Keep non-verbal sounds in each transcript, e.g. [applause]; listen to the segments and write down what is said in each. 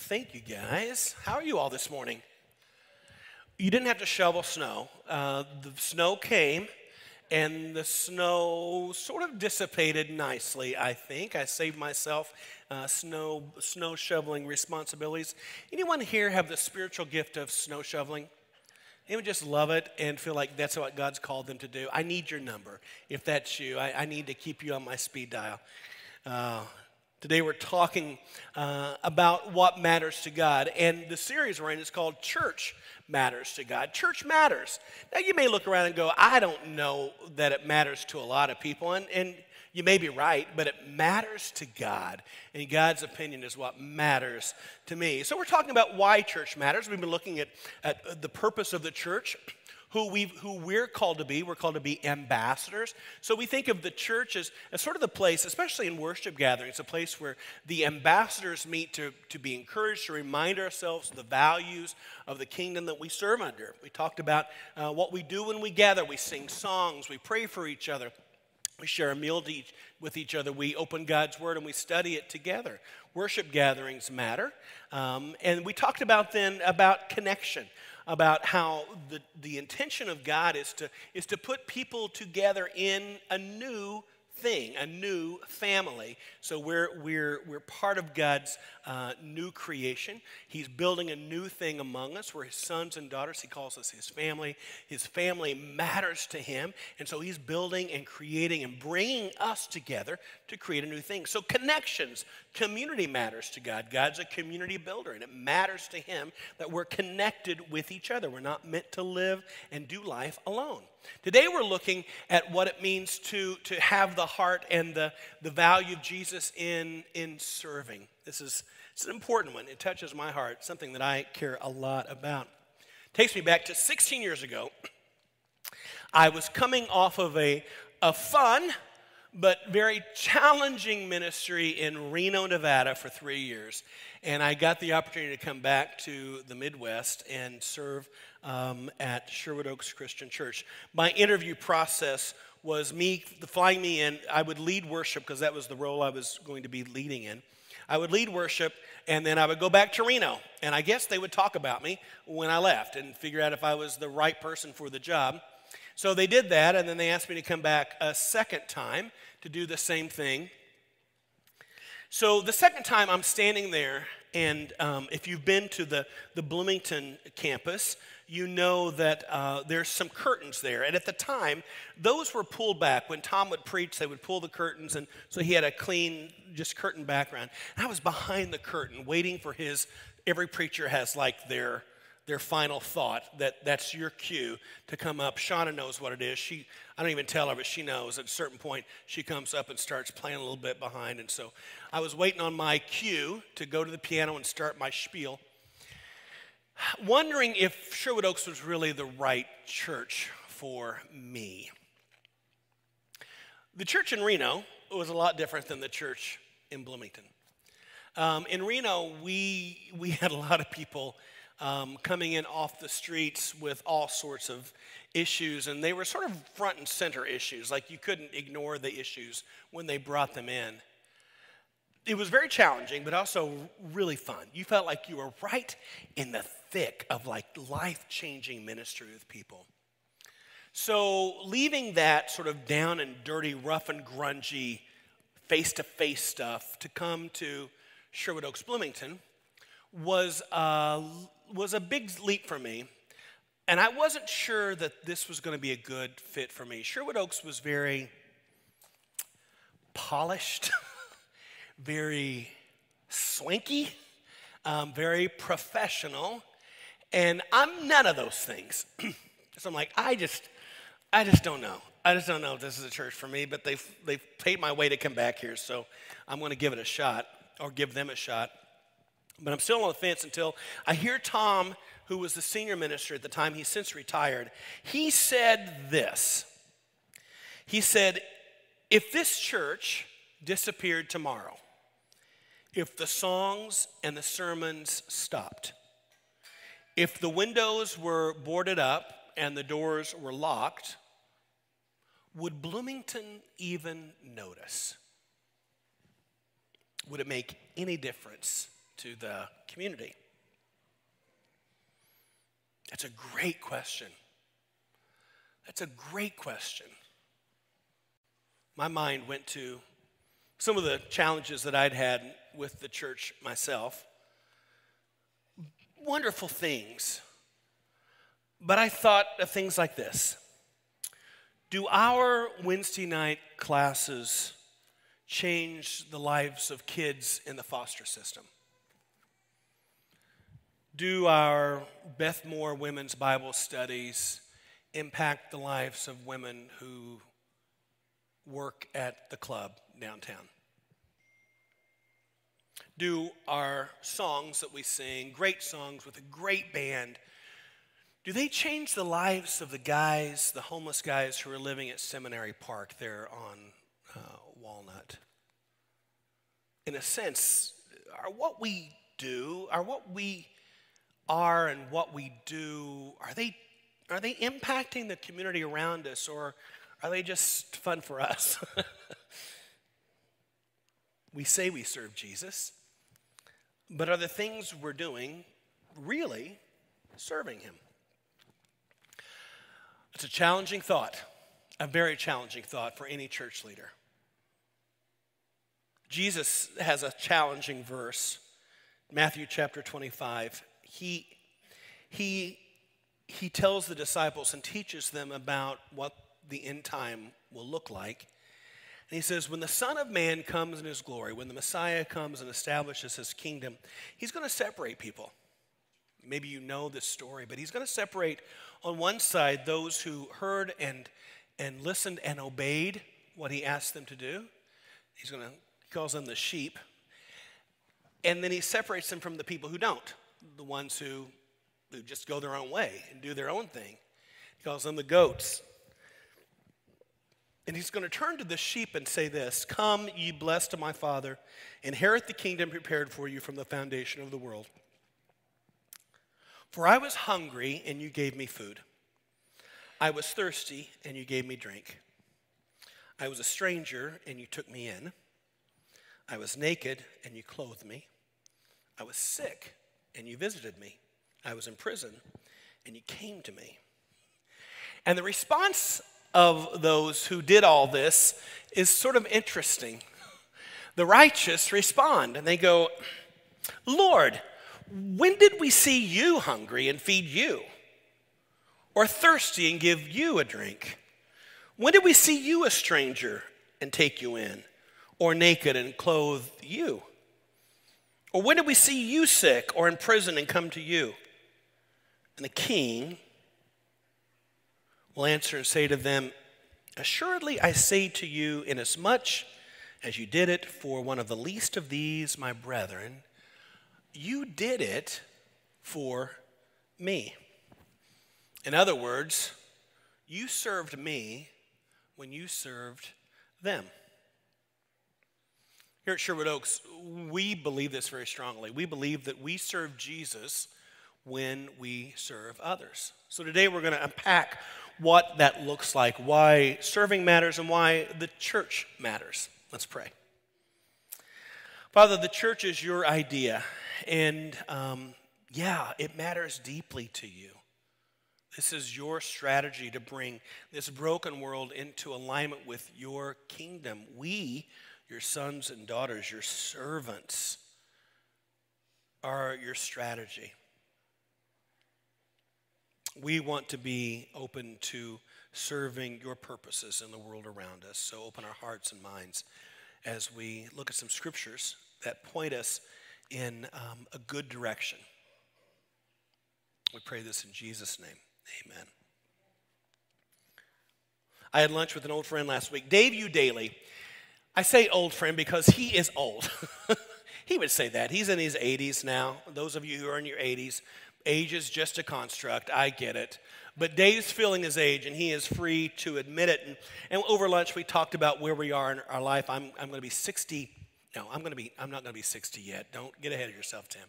Well, thank you guys. How are you all this morning? You didn't have to shovel snow. Uh, the snow came, and the snow sort of dissipated nicely. I think I saved myself uh, snow snow shoveling responsibilities. Anyone here have the spiritual gift of snow shoveling? Anyone just love it and feel like that's what God's called them to do? I need your number. If that's you, I, I need to keep you on my speed dial. Uh, Today we're talking uh, about what matters to God, and the series we're in is called Church Matters to God. Church matters. Now you may look around and go, I don't know that it matters to a lot of people, and, and you may be right, but it matters to God, and God's opinion is what matters to me. So we're talking about why church matters. We've been looking at, at the purpose of the church who, we who we're called to be. We're called to be ambassadors. So we think of the church as, as sort of the place, especially in worship gatherings, a place where the ambassadors meet to, to be encouraged, to remind ourselves of the values of the kingdom that we serve under. We talked about uh, what we do when we gather. We sing songs, we pray for each other. We share a meal each, with each other. We open God's Word and we study it together. Worship gatherings matter. Um, and we talked about then about connection about how the, the intention of God is to, is to put people together in a new thing, a new family. So we're, we're, we're part of God's uh, new creation. He's building a new thing among us. We're his sons and daughters. He calls us his family. His family matters to him. And so he's building and creating and bringing us together to create a new thing. So connections, community matters to God. God's a community builder, and it matters to him that we're connected with each other. We're not meant to live and do life alone. Today we're looking at what it means to, to have the heart and the, the value of Jesus in, in serving. This is it's an important one. It touches my heart, something that I care a lot about. Takes me back to 16 years ago. I was coming off of a, a fun but very challenging ministry in Reno, Nevada for three years. And I got the opportunity to come back to the Midwest and serve um, at Sherwood Oaks Christian Church. My interview process was me flying me in. I would lead worship because that was the role I was going to be leading in. I would lead worship, and then I would go back to Reno. And I guess they would talk about me when I left and figure out if I was the right person for the job. So they did that, and then they asked me to come back a second time to do the same thing. So the second time I'm standing there, and um, if you've been to the, the Bloomington campus, you know that uh, there's some curtains there. And at the time, those were pulled back. When Tom would preach, they would pull the curtains, and so he had a clean, just curtain background. And I was behind the curtain waiting for his, every preacher has like their, their final thought that that's your cue to come up. Shauna knows what it is. She, I don't even tell her, but she knows. At a certain point, she comes up and starts playing a little bit behind. And so I was waiting on my cue to go to the piano and start my spiel wondering if Sherwood Oaks was really the right church for me. The church in Reno was a lot different than the church in Bloomington. Um, in Reno, we, we had a lot of people um, coming in off the streets with all sorts of issues, and they were sort of front and center issues, like you couldn't ignore the issues when they brought them in it was very challenging, but also really fun. You felt like you were right in the thick of like life changing ministry with people. So, leaving that sort of down and dirty, rough and grungy, face to face stuff to come to Sherwood Oaks Bloomington was, uh, was a big leap for me. And I wasn't sure that this was going to be a good fit for me. Sherwood Oaks was very polished. [laughs] very swanky, um, very professional, and I'm none of those things. [clears throat] so I'm like, I just, I just don't know. I just don't know if this is a church for me, but they've, they've paid my way to come back here, so I'm going to give it a shot or give them a shot. But I'm still on the fence until I hear Tom, who was the senior minister at the time, he's since retired. He said this He said, If this church disappeared tomorrow, if the songs and the sermons stopped, if the windows were boarded up and the doors were locked, would Bloomington even notice? Would it make any difference to the community? That's a great question. That's a great question. My mind went to some of the challenges that I'd had with the church myself. Wonderful things. But I thought of things like this Do our Wednesday night classes change the lives of kids in the foster system? Do our Beth Moore Women's Bible Studies impact the lives of women who work at the club downtown? Do our songs that we sing, great songs with a great band, do they change the lives of the guys, the homeless guys who are living at Seminary Park there on uh, Walnut? In a sense, are what we do, are what we are and what we do, are they, are they impacting the community around us or are they just fun for us? [laughs] we say we serve Jesus, but are the things we're doing really serving him? It's a challenging thought, a very challenging thought for any church leader. Jesus has a challenging verse, Matthew chapter 25 he, he, he tells the disciples and teaches them about what the end time will look like. And he says, When the Son of Man comes in his glory, when the Messiah comes and establishes his kingdom, he's going to separate people. Maybe you know this story, but he's going to separate on one side those who heard and, and listened and obeyed what he asked them to do. He's going to, he calls them the sheep. And then he separates them from the people who don't the ones who, who just go their own way and do their own thing. He calls them the goats. And he's going to turn to the sheep and say this Come, ye blessed of my Father, inherit the kingdom prepared for you from the foundation of the world. For I was hungry, and you gave me food. I was thirsty, and you gave me drink. I was a stranger, and you took me in. I was naked, and you clothed me. I was sick, and you visited me. I was in prison, and you came to me. And the response of those who did all this is sort of interesting. The righteous respond, and they go, Lord, when did we see you hungry and feed you? Or thirsty and give you a drink? When did we see you a stranger and take you in? Or naked and clothe you? Or when did we see you sick or in prison and come to you? And the king will answer and say to them, Assuredly I say to you, inasmuch as you did it for one of the least of these, my brethren, you did it for me. In other words, you served me when you served them. Here at Sherwood Oaks, we believe this very strongly. We believe that we serve Jesus when we serve others. So today we're going to unpack what that looks like, why serving matters, and why the church matters. Let's pray. Father, the church is your idea, and um, yeah, it matters deeply to you. This is your strategy to bring this broken world into alignment with your kingdom. We your sons and daughters, your servants, are your strategy. We want to be open to serving your purposes in the world around us. So open our hearts and minds as we look at some scriptures that point us in um, a good direction. We pray this in Jesus' name. Amen. I had lunch with an old friend last week, Dave Udaly. I say old friend because he is old. [laughs] he would say that. He's in his 80s now. Those of you who are in your 80s, age is just a construct. I get it. But Dave's feeling his age, and he is free to admit it. And, and over lunch, we talked about where we are in our life. I'm, I'm going to be 60. No, I'm going to be. I'm not going to be 60 yet. Don't get ahead of yourself, Tim.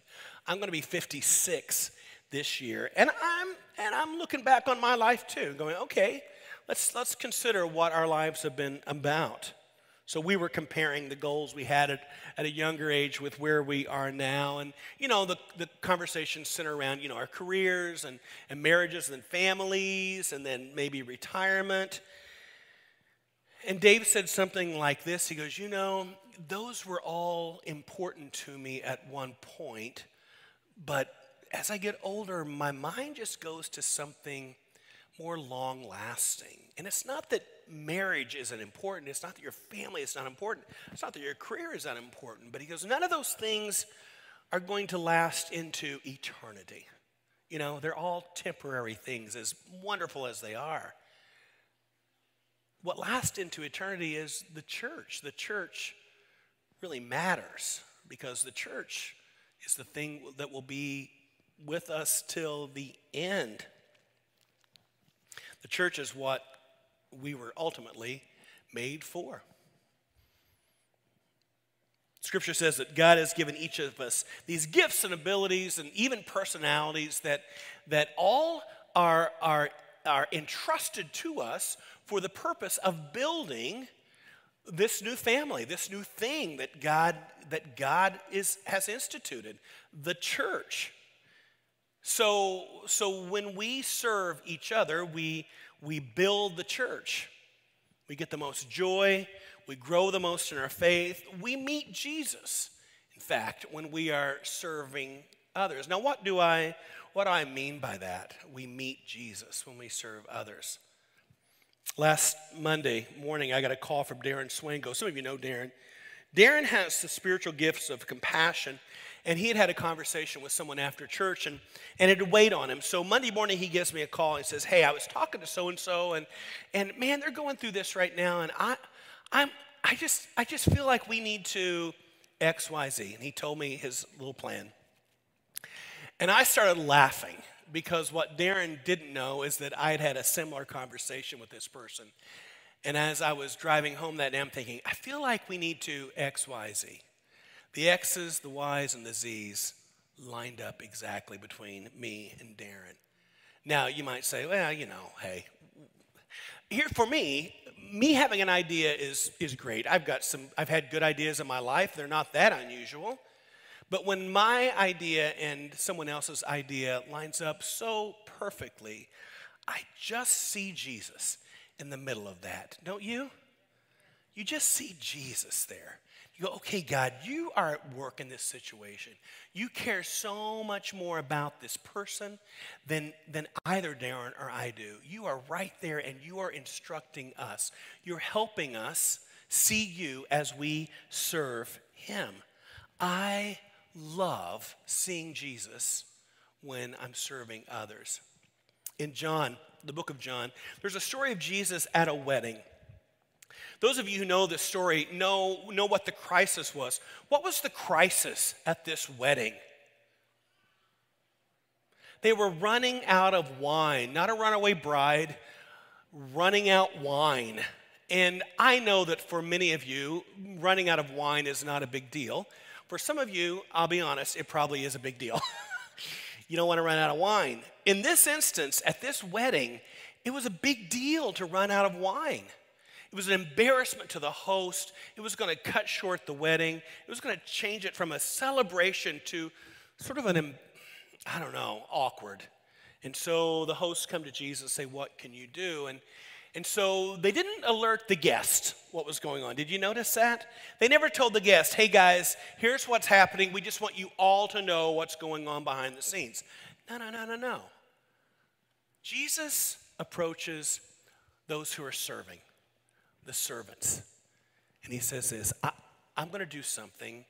I'm going to be 56 this year, and I'm and I'm looking back on my life too, going, okay, let's let's consider what our lives have been about. So we were comparing the goals we had at, at a younger age with where we are now. And, you know, the, the conversations center around, you know, our careers and, and marriages and families and then maybe retirement. And Dave said something like this He goes, You know, those were all important to me at one point, but as I get older, my mind just goes to something more long lasting. And it's not that marriage isn't important, it's not that your family is not important, it's not that your career is not important, but he goes, none of those things are going to last into eternity. You know, they're all temporary things, as wonderful as they are. What lasts into eternity is the church. The church really matters because the church is the thing that will be with us till the end. The church is what we were ultimately made for. Scripture says that God has given each of us these gifts and abilities and even personalities that, that all are, are, are entrusted to us for the purpose of building this new family, this new thing that God, that God is, has instituted, the church. So, so when we serve each other, we, we build the church. We get the most joy, we grow the most in our faith. We meet Jesus, in fact, when we are serving others. Now, what do I what do I mean by that? We meet Jesus when we serve others. Last Monday morning, I got a call from Darren Swango. Some of you know Darren. Darren has the spiritual gifts of compassion and he had had a conversation with someone after church and, and it had weighed on him. So Monday morning, he gives me a call and says, Hey, I was talking to so and so, and and man, they're going through this right now, and I, I'm, I just, I just feel like we need to X, Y, Z. And he told me his little plan. And I started laughing because what Darren didn't know is that I had had a similar conversation with this person. And as I was driving home that day, I'm thinking, I feel like we need to X, Y, Z. The X's, the Y's, and the Z's lined up exactly between me and Darren. Now, you might say, well, you know, hey, here for me, me having an idea is, is great. I've got some, I've had good ideas in my life. They're not that unusual. But when my idea and someone else's idea lines up so perfectly, I just see Jesus in the middle of that, don't you? You just see Jesus there. You go, okay, God, you are at work in this situation. You care so much more about this person than, than either Darren or I do. You are right there and you are instructing us. You're helping us see you as we serve Him. I love seeing Jesus when I'm serving others. In John, the book of John, there's a story of Jesus at a wedding. Those of you who know this story know, know what the crisis was. What was the crisis at this wedding? They were running out of wine, not a runaway bride, running out wine. And I know that for many of you, running out of wine is not a big deal. For some of you, I'll be honest, it probably is a big deal. [laughs] you don't want to run out of wine. In this instance, at this wedding, it was a big deal to run out of wine. It was an embarrassment to the host. It was going to cut short the wedding. It was going to change it from a celebration to sort of an, I don't know, awkward. And so the hosts come to Jesus and say, What can you do? And, and so they didn't alert the guest what was going on. Did you notice that? They never told the guest, Hey guys, here's what's happening. We just want you all to know what's going on behind the scenes. No, no, no, no, no. Jesus approaches those who are serving the servants. And he says this I, am going to do something.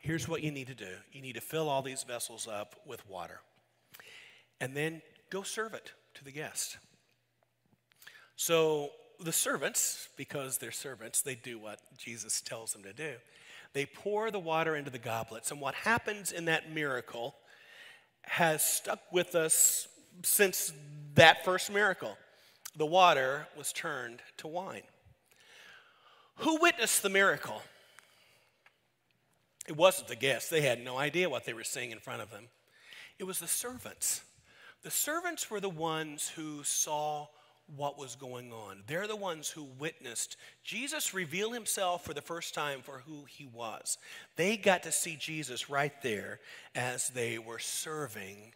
Here's what you need to do you need to fill all these vessels up with water, and then go serve it to the guest. So the servants, because they're servants, they do what Jesus tells them to do. They pour the water into the goblets. And what happens in that miracle has stuck with us since that first miracle. The water was turned to wine. Who witnessed the miracle? It wasn't the guests. They had no idea what they were seeing in front of them. It was the servants. The servants were the ones who saw what was going on. They're the ones who witnessed Jesus reveal himself for the first time for who he was. They got to see Jesus right there as they were serving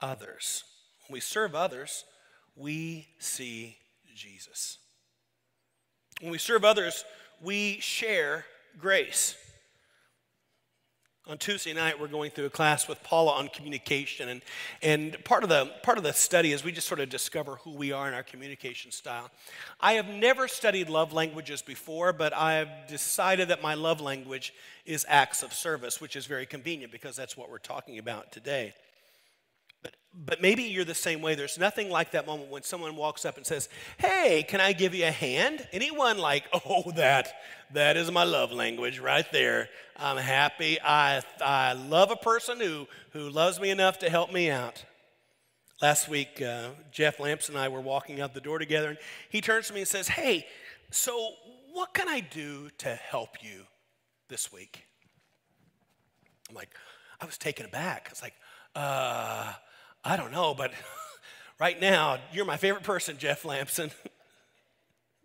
others. When we serve others, we see Jesus. When we serve others, we share grace. On Tuesday night, we're going through a class with Paula on communication, and, and part, of the, part of the study is we just sort of discover who we are in our communication style. I have never studied love languages before, but I have decided that my love language is acts of service, which is very convenient because that's what we're talking about today. But, maybe you're the same way. There's nothing like that moment when someone walks up and says, Hey, can I give you a hand? Anyone like, [laughs] Oh, that, that is my love language right there. I'm happy. I, I love a person who, who loves me enough to help me out. Last week, uh, Jeff Lamps and I were walking out the door together, and he turns to me and says, Hey, so what can I do to help you this week? I'm like, I was taken aback. I was like, uh, I don't know, but [laughs] right now, you're my favorite person, Jeff Lampson.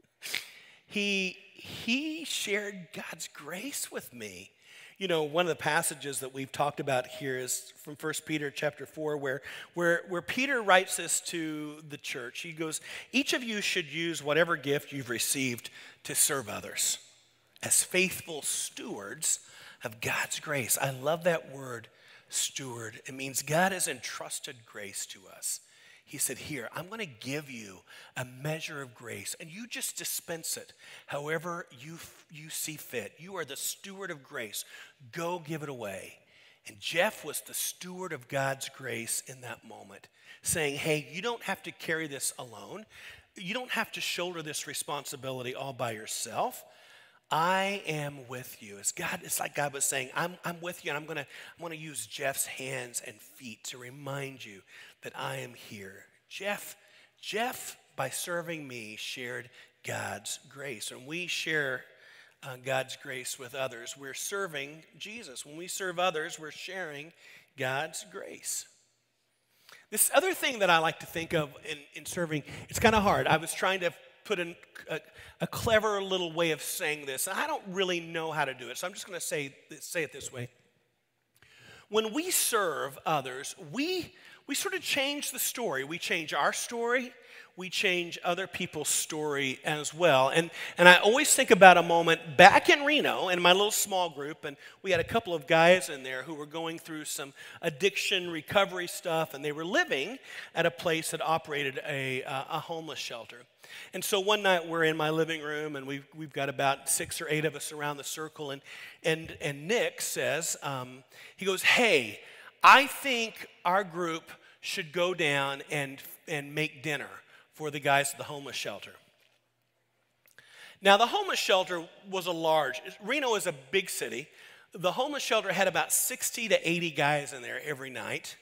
[laughs] he, he shared God's grace with me. You know, one of the passages that we've talked about here is from 1 Peter chapter 4, where, where, where Peter writes this to the church. He goes, Each of you should use whatever gift you've received to serve others as faithful stewards of God's grace. I love that word steward. It means God has entrusted grace to us. He said, Here, I'm going to give you a measure of grace, and you just dispense it however you, you see fit. You are the steward of grace. Go give it away. And Jeff was the steward of God's grace in that moment, saying, Hey, you don't have to carry this alone. You don't have to shoulder this responsibility all by yourself. I am with you. It's God, it's like God was saying, I'm, I'm with you, and I'm gonna, I'm gonna use Jeff's hands and feet to remind you that I am here. Jeff, Jeff, by serving me, shared God's grace. And we share uh, God's grace with others. We're serving Jesus. When we serve others, we're sharing God's grace. This other thing that I like to think of in, in serving, it's kind of hard. I was trying to put in a, a, clever little way of saying this. I don't really know how to do it, so I'm just going to say, say it this way. When we serve others, we, we sort of change the story. We change our story, we change other people's story as well. And, and I always think about a moment back in Reno in my little small group, and we had a couple of guys in there who were going through some addiction recovery stuff, and they were living at a place that operated a, a homeless shelter. And so one night we're in my living room, and we've, we've got about six or eight of us around the circle, and, and, and Nick says, um, he goes, Hey, I think our group should go down and, and make dinner for the guys at the homeless shelter. Now, the homeless shelter was a large, Reno is a big city. The homeless shelter had about 60 to 80 guys in there every night.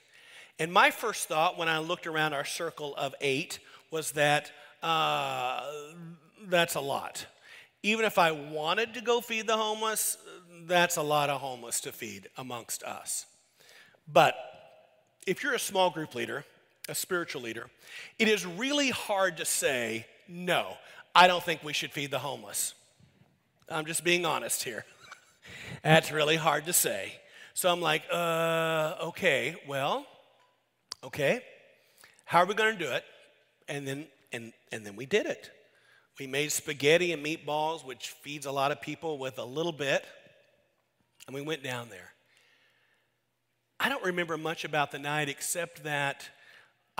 And my first thought when I looked around our circle of eight was that uh, that's a lot. Even if I wanted to go feed the homeless, that's a lot of homeless to feed amongst us. But if you're a small group leader, a spiritual leader, it is really hard to say, no, I don't think we should feed the homeless. I'm just being honest here. [laughs] That's really hard to say. So I'm like, uh, okay, well, okay, how are we going to do it? And then, and, and then we did it. We made spaghetti and meatballs, which feeds a lot of people with a little bit, and we went down there. I don't remember much about the night except that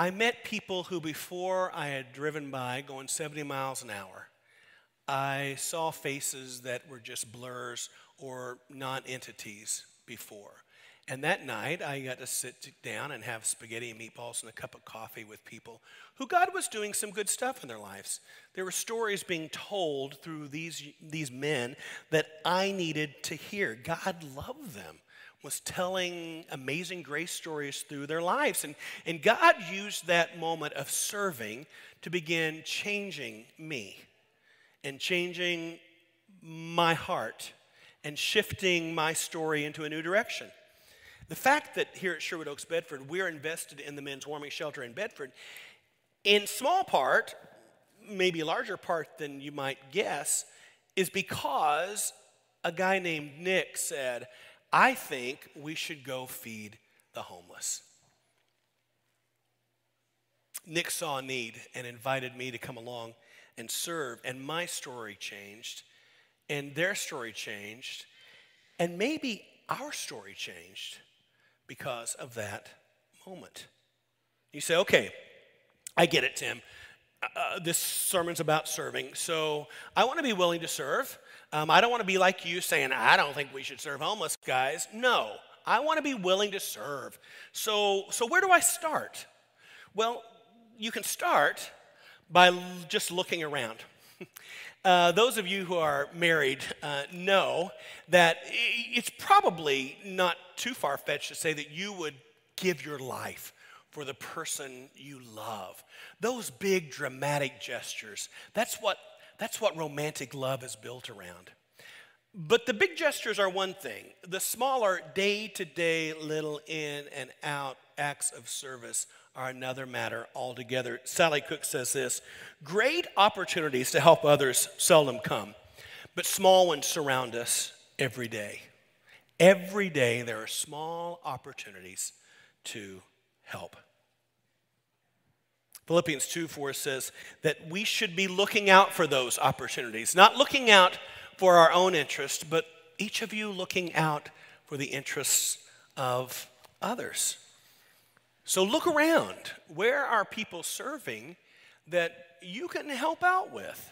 I met people who, before I had driven by going 70 miles an hour, I saw faces that were just blurs or non entities before. And that night, I got to sit down and have spaghetti and meatballs and a cup of coffee with people who God was doing some good stuff in their lives. There were stories being told through these, these men that I needed to hear. God loved them was telling amazing grace stories through their lives. And, and God used that moment of serving to begin changing me and changing my heart and shifting my story into a new direction. The fact that here at Sherwood Oaks, Bedford, we're invested in the men's warming shelter in Bedford, in small part, maybe a larger part than you might guess is because a guy named Nick said, I think we should go feed the homeless. Nick saw a need and invited me to come along and serve, and my story changed, and their story changed, and maybe our story changed because of that moment. You say, okay, I get it, Tim. Uh, uh this sermon's about serving, so I want to be willing to serve. Um, I don't want to be like you saying, I don't think we should serve homeless guys. No, I want to be willing to serve. So, so where do I start? Well, you can start by just looking around. [laughs] Uh, those of you who are married uh, know that it's probably not too far fetched to say that you would give your life for the person you love. Those big dramatic gestures, that's what, that's what romantic love is built around. But the big gestures are one thing. The smaller day to day little in and out acts of service are another matter altogether. Sally Koch says this Great opportunities to help others seldom come, but small ones surround us every day. Every day there are small opportunities to help. Philippians 2 4 says that we should be looking out for those opportunities, not looking out for our own interest, but each of you looking out for the interests of others. So look around. Where are people serving that you can help out with?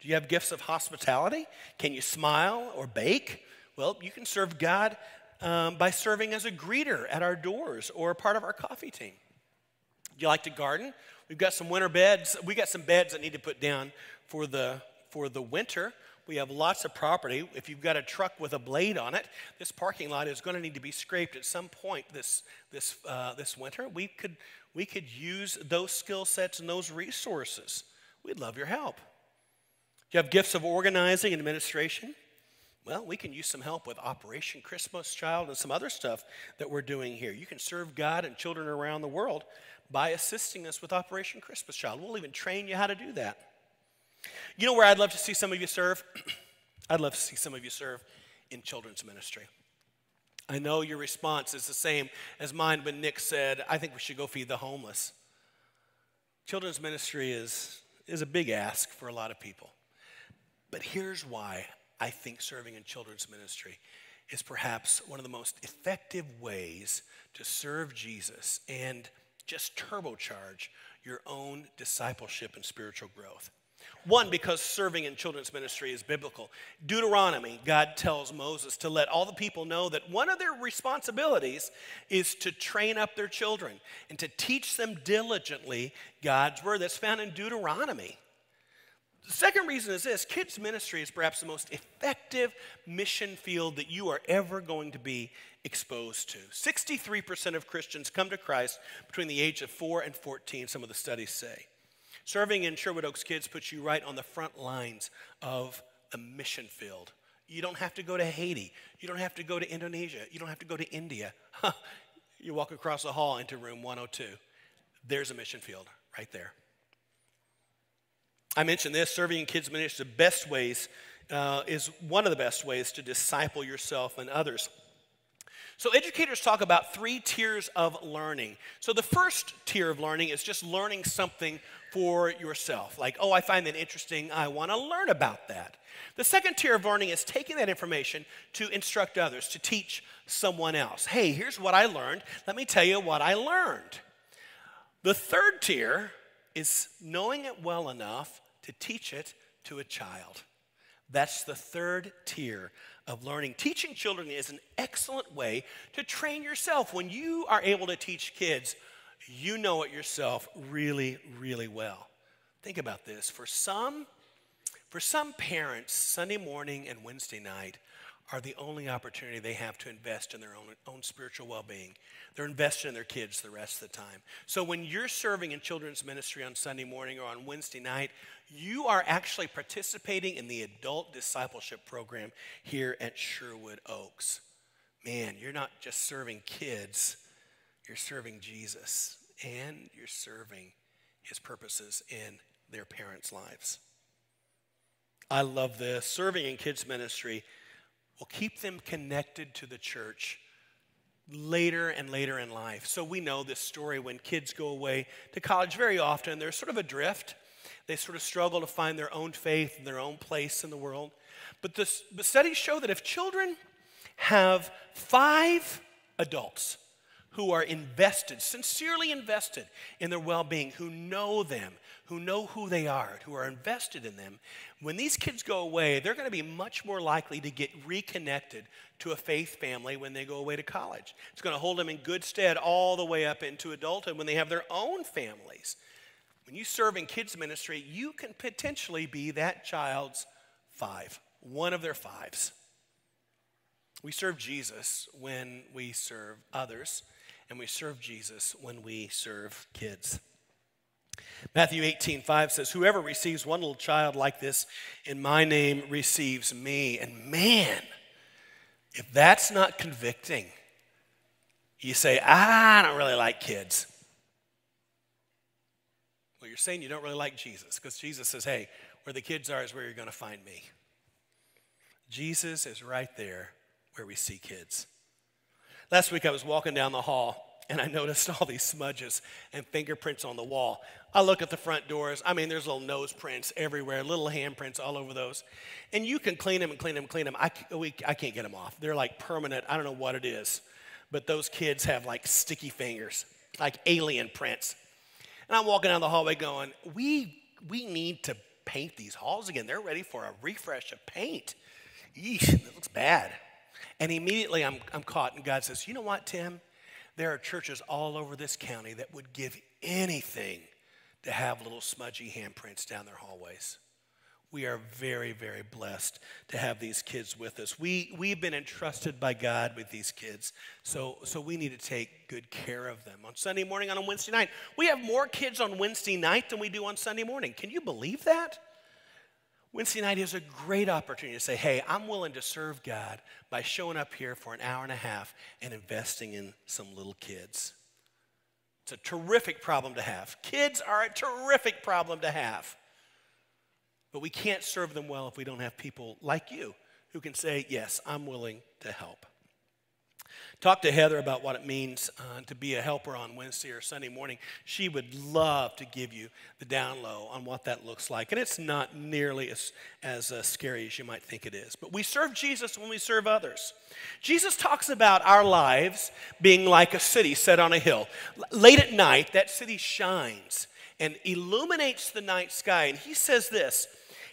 Do you have gifts of hospitality? Can you smile or bake? Well, you can serve God um, by serving as a greeter at our doors or part of our coffee team. Do you like to garden? We've got some winter beds. We got some beds that need to put down for the for the winter. We have lots of property. If you've got a truck with a blade on it, this parking lot is going to need to be scraped at some point this, this, uh, this winter. We could, we could use those skill sets and those resources. We'd love your help. Do you have gifts of organizing and administration? Well, we can use some help with Operation Christmas Child and some other stuff that we're doing here. You can serve God and children around the world by assisting us with Operation Christmas Child. We'll even train you how to do that. You know where I'd love to see some of you serve? [clears throat] I'd love to see some of you serve in children's ministry. I know your response is the same as mine when Nick said, I think we should go feed the homeless. Children's ministry is, is a big ask for a lot of people. But here's why I think serving in children's ministry is perhaps one of the most effective ways to serve Jesus and just turbocharge your own discipleship and spiritual growth. One, because serving in children's ministry is biblical. Deuteronomy, God tells Moses to let all the people know that one of their responsibilities is to train up their children and to teach them diligently God's word. That's found in Deuteronomy. The second reason is this kids' ministry is perhaps the most effective mission field that you are ever going to be exposed to. 63% of Christians come to Christ between the age of 4 and 14, some of the studies say. Serving in Sherwood Oaks Kids puts you right on the front lines of the mission field. You don't have to go to Haiti. You don't have to go to Indonesia. You don't have to go to India. [laughs] you walk across the hall into room 102. There's a mission field right there. I mentioned this serving in kids' ministry, the best ways uh, is one of the best ways to disciple yourself and others. So, educators talk about three tiers of learning. So, the first tier of learning is just learning something for yourself. Like, oh, I find that interesting. I want to learn about that. The second tier of learning is taking that information to instruct others, to teach someone else. Hey, here's what I learned. Let me tell you what I learned. The third tier is knowing it well enough to teach it to a child. That's the third tier of learning. Teaching children is an excellent way to train yourself. When you are able to teach kids, you know it yourself really, really well. Think about this. For some, for some parents, Sunday morning and Wednesday night are the only opportunity they have to invest in their own, own spiritual well being. They're invested in their kids the rest of the time. So when you're serving in children's ministry on Sunday morning or on Wednesday night, you are actually participating in the adult discipleship program here at Sherwood Oaks. Man, you're not just serving kids, you're serving Jesus and you're serving his purposes in their parents' lives. I love this. Serving in kids' ministry will keep them connected to the church later and later in life. So we know this story when kids go away to college very often, they're sort of adrift. They sort of struggle to find their own faith and their own place in the world. But the, the studies show that if children have five adults who are invested, sincerely invested in their well being, who know them, who know who they are, who are invested in them, when these kids go away, they're going to be much more likely to get reconnected to a faith family when they go away to college. It's going to hold them in good stead all the way up into adulthood when they have their own families. When you serve in kids' ministry, you can potentially be that child's five, one of their fives. We serve Jesus when we serve others, and we serve Jesus when we serve kids. Matthew 18, 5 says, Whoever receives one little child like this in my name receives me. And man, if that's not convicting, you say, I don't really like kids. Well, you're saying you don't really like Jesus because Jesus says, Hey, where the kids are is where you're going to find me. Jesus is right there where we see kids. Last week I was walking down the hall and I noticed all these smudges and fingerprints on the wall. I look at the front doors. I mean, there's little nose prints everywhere, little handprints all over those. And you can clean them and clean them and clean them. I, we, I can't get them off. They're like permanent. I don't know what it is. But those kids have like sticky fingers, like alien prints. And I'm walking down the hallway going, we, we need to paint these halls again. They're ready for a refresh of paint. Eesh, that looks bad. And immediately I'm, I'm caught, and God says, You know what, Tim? There are churches all over this county that would give anything to have little smudgy handprints down their hallways. We are very, very blessed to have these kids with us. We, we've been entrusted by God with these kids, so, so we need to take good care of them. On Sunday morning, on a Wednesday night, we have more kids on Wednesday night than we do on Sunday morning. Can you believe that? Wednesday night is a great opportunity to say, hey, I'm willing to serve God by showing up here for an hour and a half and investing in some little kids. It's a terrific problem to have. Kids are a terrific problem to have. But we can't serve them well if we don't have people like you who can say, yes, I'm willing to help. Talk to Heather about what it means uh, to be a helper on Wednesday or Sunday morning. She would love to give you the down low on what that looks like. And it's not nearly as, as uh, scary as you might think it is. But we serve Jesus when we serve others. Jesus talks about our lives being like a city set on a hill. L- late at night, that city shines and illuminates the night sky. And he says this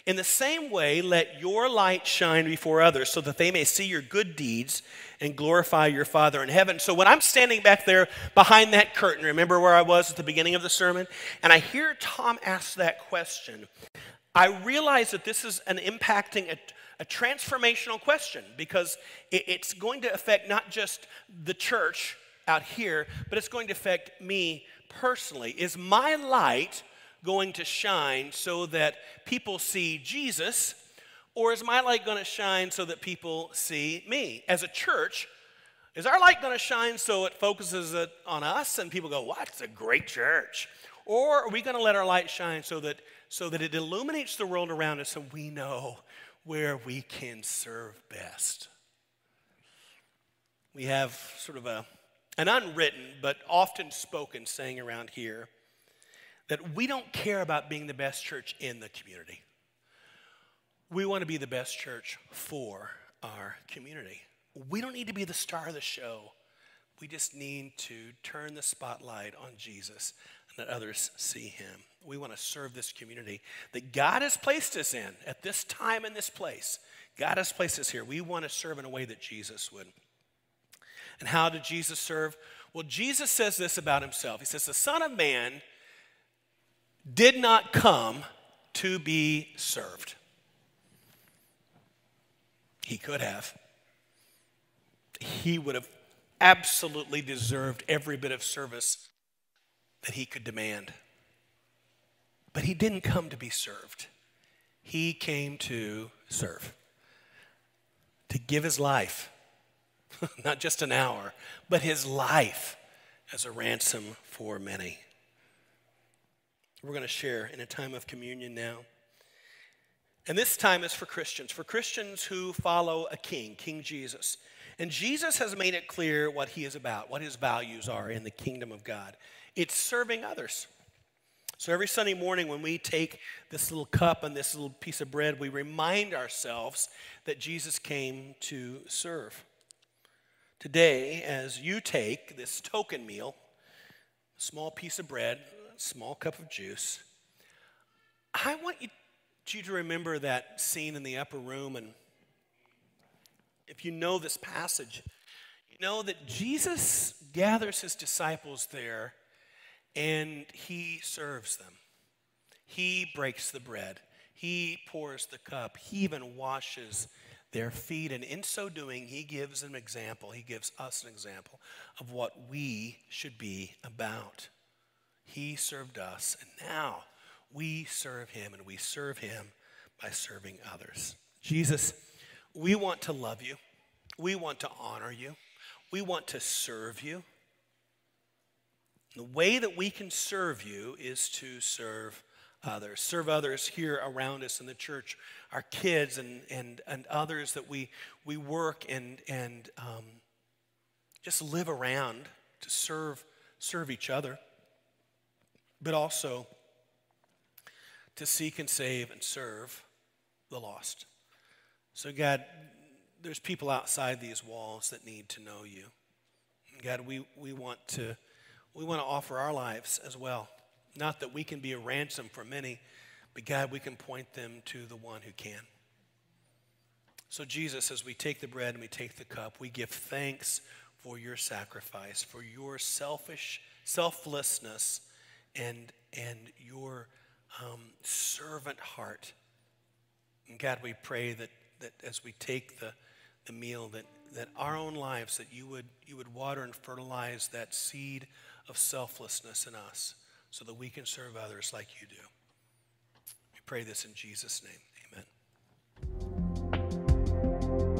in the same way, let your light shine before others so that they may see your good deeds and glorify your Father in heaven. So when I'm standing back there behind that curtain, remember where I was at the beginning of the sermon? And I hear Tom ask that question, I realize that this is an impacting, a, a transformational question because it, it's going to affect not just the church out here, but it's going to affect me personally. Is my light going to shine so that people see Jesus? Or is my light going to shine so that people see me? As a church, is our light going to shine so it focuses it on us and people go, "What? It's a great church." Or are we going to let our light shine so that so that it illuminates the world around us and we know where we can serve best? We have sort of a an unwritten but often spoken saying around here that we don't care about being the best church in the community. We want to be the best church for our community. We don't need to be the star of the show. We just need to turn the spotlight on Jesus and let others see him. We want to serve this community that God has placed us in at this time and this place. God has placed us here. We want to serve in a way that Jesus would. And how did Jesus serve? Well, Jesus says this about himself. He says, The Son of Man did not come to be served. He could have. He would have absolutely deserved every bit of service that he could demand. But he didn't come to be served. He came to serve, to give his life, [laughs] not just an hour, but his life as a ransom for many. We're going to share in a time of communion now. And this time is for Christians, for Christians who follow a king, King Jesus. And Jesus has made it clear what he is about, what his values are in the kingdom of God. It's serving others. So every Sunday morning, when we take this little cup and this little piece of bread, we remind ourselves that Jesus came to serve. Today, as you take this token meal, small piece of bread, small cup of juice, I want you, to remember that scene in the upper room. And if you know this passage, you know that Jesus gathers his disciples there and he serves them. He breaks the bread, he pours the cup, he even washes their feet. And in so doing, he gives an example. He gives us an example of what we should be about. He served us, and now we serve him, and we serve him by serving others. Jesus, we want to love you. We want to honor you. We want to serve you. The way that we can serve you is to serve others. Serve others here around us in the church, our kids and, and, and others that we, we work and, and um, just live around to serve, serve each other, but also to seek and save and serve the lost. So, God, there's people outside these walls that need to know you. God, we, we want to we want to offer our lives as well. Not that we can be a ransom for many, but God, we can point them to the one who can. So, Jesus, as we take the bread and we take the cup, we give thanks for your sacrifice, for your selfish, selflessness, and, and your um, servant heart. And God, we pray that, that as we take the, the meal, that, that our own lives, that you would, you would water and fertilize that seed of selflessness in us so that we can serve others like you do. We pray this in Jesus' name.